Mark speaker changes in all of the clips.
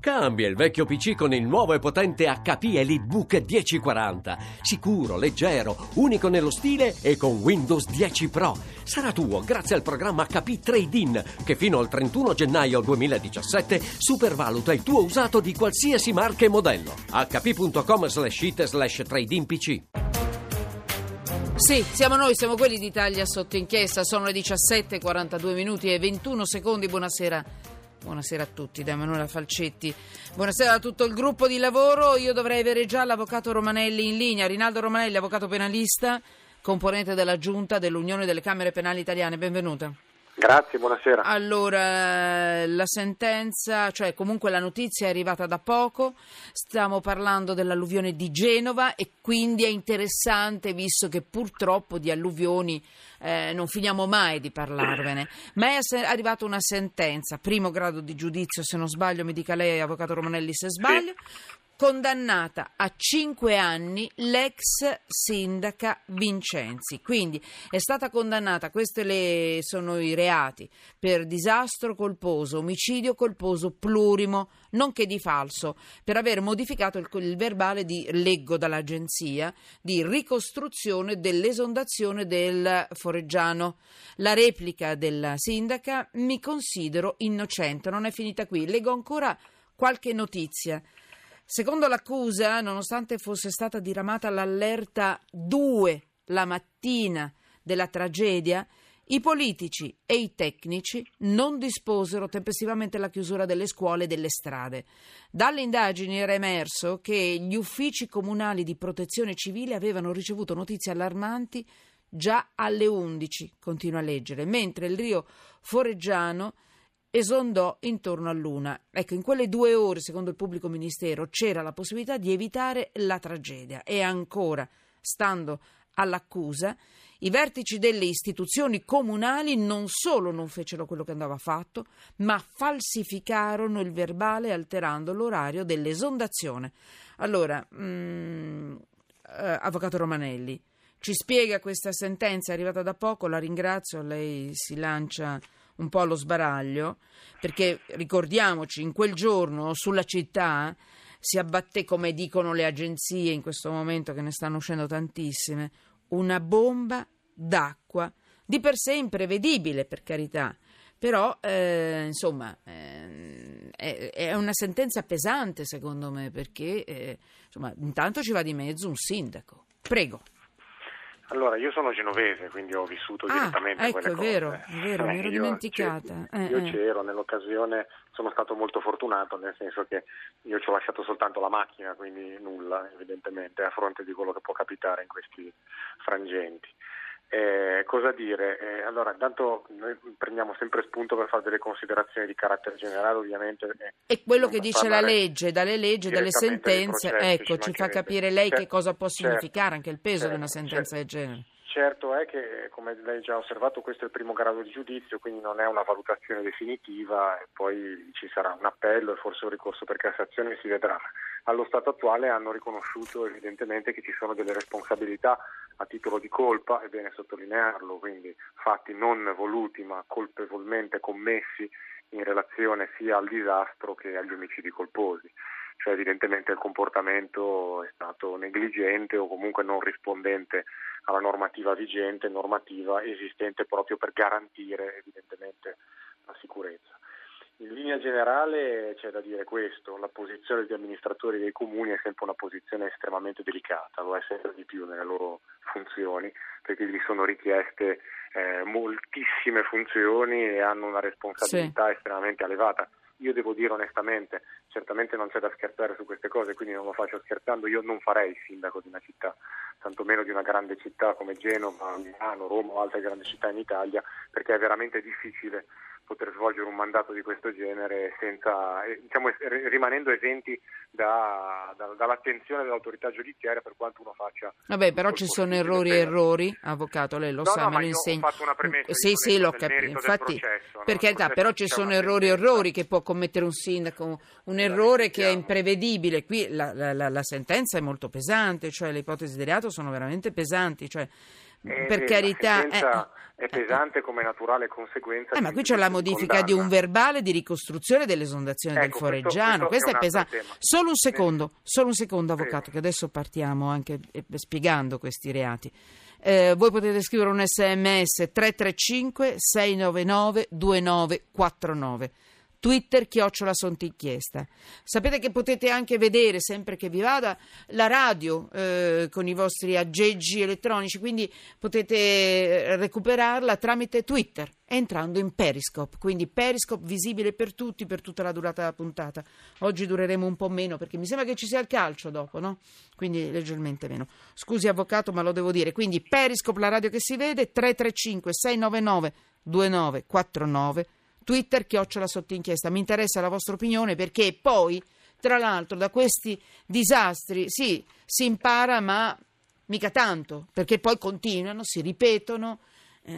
Speaker 1: Cambia il vecchio PC con il nuovo e potente HP EliteBook 1040. Sicuro, leggero, unico nello stile e con Windows 10 Pro. Sarà tuo grazie al programma HP Trade-in che fino al 31 gennaio 2017 supervaluta il tuo usato di qualsiasi marca e modello. hp.com slash it slash trade-in PC.
Speaker 2: Sì, siamo noi, siamo quelli d'Italia sotto inchiesta. Sono le 17:42 minuti e 21 secondi. Buonasera. Buonasera a tutti, da Emanuela Falcetti. Buonasera a tutto il gruppo di lavoro. Io dovrei avere già l'avvocato Romanelli in linea. Rinaldo Romanelli, avvocato penalista, componente della giunta dell'Unione delle Camere Penali Italiane. Benvenuta.
Speaker 3: Grazie, buonasera.
Speaker 2: Allora, la sentenza, cioè comunque la notizia è arrivata da poco, stiamo parlando dell'alluvione di Genova e quindi è interessante visto che purtroppo di alluvioni eh, non finiamo mai di parlarvene, ma è arrivata una sentenza, primo grado di giudizio se non sbaglio, mi dica lei, avvocato Romanelli se sbaglio, sì condannata a cinque anni l'ex sindaca Vincenzi. Quindi è stata condannata, questi sono i reati, per disastro colposo, omicidio colposo plurimo, nonché di falso, per aver modificato il, il verbale di, leggo dall'agenzia, di ricostruzione dell'esondazione del Foreggiano. La replica della sindaca mi considero innocente, non è finita qui, leggo ancora qualche notizia. Secondo l'accusa, nonostante fosse stata diramata l'allerta 2 la mattina della tragedia, i politici e i tecnici non disposero tempestivamente la chiusura delle scuole e delle strade. Dalle indagini era emerso che gli uffici comunali di protezione civile avevano ricevuto notizie allarmanti già alle 11, continua a leggere, mentre il Rio Foreggiano esondò intorno a luna. Ecco, in quelle due ore, secondo il pubblico ministero, c'era la possibilità di evitare la tragedia. E ancora, stando all'accusa, i vertici delle istituzioni comunali non solo non fecero quello che andava fatto, ma falsificarono il verbale alterando l'orario dell'esondazione. Allora, mm, eh, avvocato Romanelli, ci spiega questa sentenza, è arrivata da poco, la ringrazio, lei si lancia un po' allo sbaraglio, perché ricordiamoci, in quel giorno sulla città si abbatté, come dicono le agenzie in questo momento, che ne stanno uscendo tantissime, una bomba d'acqua, di per sé imprevedibile, per carità. Però, eh, insomma, eh, è, una sentenza pesante, secondo me, perché eh, insomma, intanto ci va di mezzo un sindaco. Prego.
Speaker 3: Allora, io sono genovese, quindi ho vissuto
Speaker 2: ah,
Speaker 3: direttamente
Speaker 2: ecco,
Speaker 3: quelle
Speaker 2: cose. È vero, è vero, mi ero
Speaker 3: io
Speaker 2: dimenticata.
Speaker 3: Eh, io eh. c'ero nell'occasione, sono stato molto fortunato, nel senso che io ci ho lasciato soltanto la macchina, quindi nulla, evidentemente, a fronte di quello che può capitare in questi frangenti. Eh, cosa dire? Eh, allora, intanto noi prendiamo sempre spunto per fare delle considerazioni di carattere generale, ovviamente.
Speaker 2: Eh, e quello che dice la legge, dalle leggi, dalle sentenze, ecco, ci, fa capire lei certo, che cosa può certo, significare anche il peso certo, di una sentenza del genere.
Speaker 3: Certo è che, come lei già ha osservato, questo è il primo grado di giudizio, quindi non è una valutazione definitiva e poi ci sarà un appello e forse un ricorso per Cassazione si vedrà. Allo stato attuale hanno riconosciuto evidentemente che ci sono delle responsabilità a titolo di colpa, è bene sottolinearlo, quindi fatti non voluti ma colpevolmente commessi in relazione sia al disastro che agli omicidi colposi cioè evidentemente il comportamento è stato negligente o comunque non rispondente alla normativa vigente, normativa esistente proprio per garantire evidentemente la sicurezza. In linea generale c'è da dire questo, la posizione degli amministratori dei comuni è sempre una posizione estremamente delicata, lo è sempre di più nelle loro funzioni, perché gli sono richieste eh, moltissime funzioni e hanno una responsabilità sì. estremamente elevata io devo dire onestamente, certamente non c'è da scherzare su queste cose, quindi non lo faccio scherzando, io non farei il sindaco di una città, tantomeno di una grande città come Genova, Milano, Roma o altre grandi città in Italia, perché è veramente difficile poter svolgere un mandato di questo genere senza, eh, diciamo, rimanendo esenti da, da, dall'attenzione dell'autorità giudiziaria per quanto uno faccia.
Speaker 2: Vabbè, però ci sono errori e errori, avvocato, lei lo
Speaker 3: no,
Speaker 2: sa,
Speaker 3: no,
Speaker 2: me lo insegna.
Speaker 3: Ho fatto una premessa.
Speaker 2: Sì, sì, l'ho capito. Infatti, processo, per carità, però ci sono errori e errori che può commettere un sindaco, un errore che è imprevedibile. Qui la, la, la, la sentenza è molto pesante, cioè le ipotesi di reato sono veramente pesanti, cioè
Speaker 3: Eh,
Speaker 2: per
Speaker 3: eh,
Speaker 2: carità... Eh,
Speaker 3: è pesante come naturale conseguenza.
Speaker 2: Eh, ma qui c'è la
Speaker 3: di
Speaker 2: modifica di un
Speaker 3: condanna.
Speaker 2: verbale di ricostruzione dell'esondazione del
Speaker 3: Ecco, questo-
Speaker 2: Foreggiano.
Speaker 3: questo
Speaker 2: Questo
Speaker 3: è
Speaker 2: è
Speaker 3: altro
Speaker 2: pesante.
Speaker 3: tema.
Speaker 2: Solo un secondo, solo un secondo, avvocato, che adesso partiamo anche spiegando questi reati. Eh, voi potete scrivere un sms 335 699 2949. Twitter chiocciola Sontinchiesta. Sapete che potete anche vedere, sempre che vi vada, la radio eh, con i vostri aggeggi elettronici, quindi potete eh, recuperarla tramite Twitter entrando in Periscope, quindi Periscope visibile per tutti per tutta la durata della puntata. Oggi dureremo un po' meno perché mi sembra che ci sia il calcio dopo, no? Quindi leggermente meno. Scusi avvocato, ma lo devo dire. Quindi Periscope, la radio che si vede, 335 699 2949 Twitter chiocciola sotto inchiesta. Mi interessa la vostra opinione perché poi, tra l'altro, da questi disastri sì, si impara, ma mica tanto, perché poi continuano, si ripetono eh,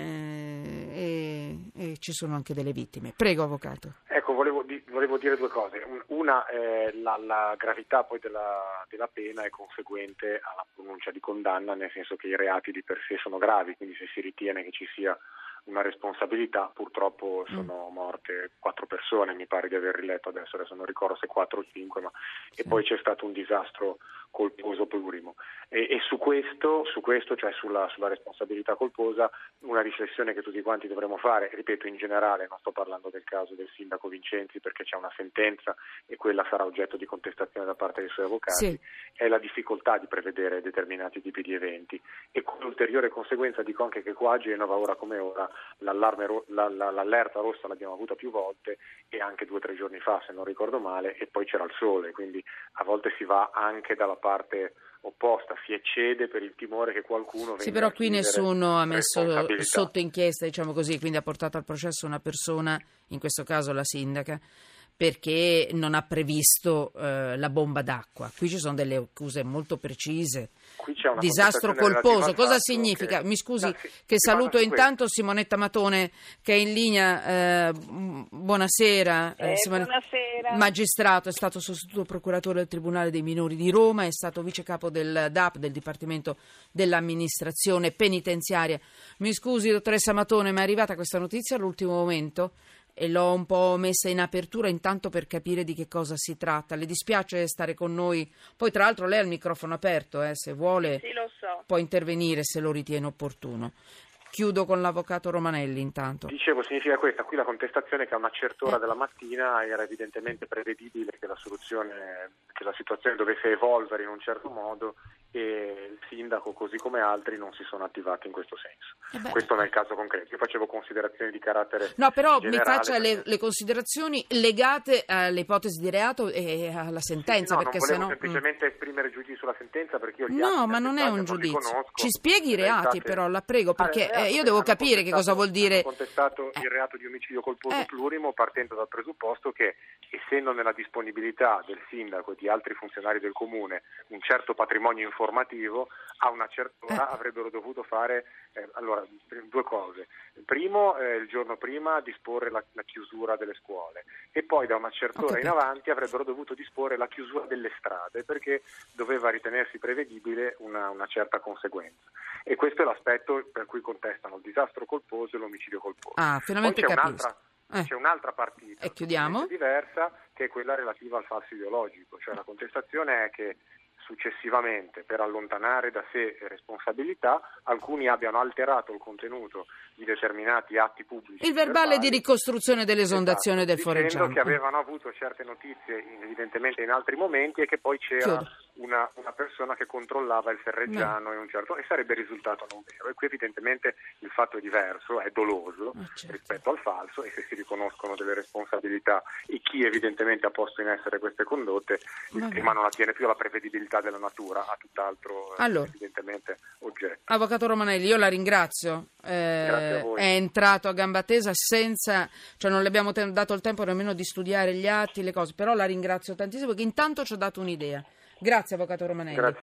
Speaker 2: e, e ci sono anche delle vittime. Prego, avvocato.
Speaker 3: Ecco, volevo, di- volevo dire due cose. Un- Una, è la, la gravità poi della, della pena è conseguente alla pronuncia di condanna, nel senso che i reati di per sé sono gravi, quindi se si ritiene che ci sia una responsabilità, purtroppo sono morte quattro persone, mi pare di aver riletto adesso, adesso non ricordo se quattro o cinque, ma e poi c'è stato un disastro colposo plurimo. E, e su questo, su questo, cioè sulla, sulla responsabilità colposa, una riflessione che tutti quanti dovremmo fare, ripeto in generale, non sto parlando del caso del sindaco Vincenzi perché c'è una sentenza e quella sarà oggetto di contestazione da parte dei suoi avvocati,
Speaker 2: Sì.
Speaker 3: è la difficoltà di prevedere determinati tipi di eventi e con ulteriore conseguenza dico anche che qua a Genova, ora come ora, l'allerta rossa l'abbiamo avuta più volte e anche due o tre giorni fa se non ricordo male e poi c'era il sole, quindi a volte si va anche dalla parte opposta, si eccede per il timore che qualcuno venga
Speaker 2: Sì, però qui nessuno ha messo sotto inchiesta, diciamo così, quindi ha portato al processo una persona, in questo caso la sindaca, perché non ha previsto eh, la bomba d'acqua. Qui ci sono delle accuse molto precise.
Speaker 3: Qui c'è una
Speaker 2: Disastro colposo, cosa significa?
Speaker 3: che-
Speaker 2: Mi scusi
Speaker 3: No, sì,
Speaker 2: che saluto intanto Simonetta Matone che è in linea. eh, buonasera.
Speaker 4: Eh,
Speaker 2: Simone-
Speaker 4: buonasera.
Speaker 2: Magistrato, è stato sostituto procuratore del Tribunale dei minori di Roma, è stato vice capo del DAP, del Dipartimento dell'amministrazione penitenziaria. Mi scusi, dottoressa Matone, ma è arrivata questa notizia all'ultimo momento e l'ho un po' messa in apertura intanto per capire di che cosa si tratta. Le dispiace stare con noi? Poi, tra l'altro, lei ha il microfono aperto, eh, se vuole
Speaker 4: Sì, lo so.
Speaker 2: può intervenire se lo ritiene opportuno. Chiudo con l'avvocato Romanelli intanto.
Speaker 3: Dicevo, significa questa, qui la contestazione che a una certa ora della mattina era evidentemente prevedibile che la soluzione, che la situazione dovesse evolvere in un certo modo e il sindaco, così come altri, non si sono attivati in questo senso.
Speaker 2: Eh.
Speaker 3: Questo nel caso concreto. Io facevo considerazioni di carattere
Speaker 2: No, però
Speaker 3: generale,
Speaker 2: mi faccia le,
Speaker 3: perché-
Speaker 2: le considerazioni legate alle ipotesi di reato e alla sentenza,
Speaker 3: no,
Speaker 2: perché
Speaker 3: non volevo
Speaker 2: sennò... mm.
Speaker 3: semplicemente esprimere giudizi sulla sentenza perché io gli
Speaker 2: No, ma non è un giudizio. Ci spieghi i reati,
Speaker 3: che-
Speaker 2: però, la prego,
Speaker 3: Ah,
Speaker 2: perché eh, io devo capire che cosa vuol dire.
Speaker 3: hanno contestato
Speaker 2: Eh.
Speaker 3: il reato di omicidio colposo
Speaker 2: Eh.
Speaker 3: plurimo partendo dal presupposto che, essendo nella disponibilità del sindaco e di altri funzionari del comune un certo patrimonio informativo, a una certa ora
Speaker 2: Eh.
Speaker 3: avrebbero dovuto fare eh, allora, due cose. Primo, eh, il giorno prima, disporre la, la chiusura delle scuole e poi da una certa ora in avanti avrebbero dovuto disporre la chiusura delle strade perché doveva ritenersi prevedibile una, una certa conseguenza. E questo è l'aspetto per cui contestano il disastro colposo e l'omicidio colposo.
Speaker 2: Ah, finalmente
Speaker 3: Poi c'è un'altra,
Speaker 2: Eh.
Speaker 3: c'è un'altra partita diversa che è quella relativa al falso ideologico, cioè la contestazione è che successivamente per allontanare da sé responsabilità alcuni abbiano alterato il contenuto di determinati atti pubblici.
Speaker 2: Il verbale di ricostruzione dell'esondazione
Speaker 3: Esatto,
Speaker 2: del Foreggiano.
Speaker 3: dicendo che avevano avuto certe notizie evidentemente in altri momenti e che poi c'era
Speaker 2: Chiudo.
Speaker 3: Una, una persona che controllava il Ferreggiano in un certo e sarebbe risultato non vero e qui evidentemente il fatto è diverso, è doloso
Speaker 2: certo.
Speaker 3: rispetto al falso e se si riconoscono delle responsabilità e chi evidentemente ha posto in essere queste condotte il
Speaker 2: Vabbè.
Speaker 3: tema non attiene più alla prevedibilità della natura, a tutt'altro eh,
Speaker 2: Allora.
Speaker 3: evidentemente oggetto.
Speaker 2: Avvocato Romanelli, io la ringrazio. Eh. È entrato a gamba tesa senza, cioè non le abbiamo te- dato il tempo nemmeno di studiare gli atti, le cose, però la ringrazio tantissimo perché intanto ci ha dato un'idea. Grazie, Avvocato Romanelli.
Speaker 3: Grazie.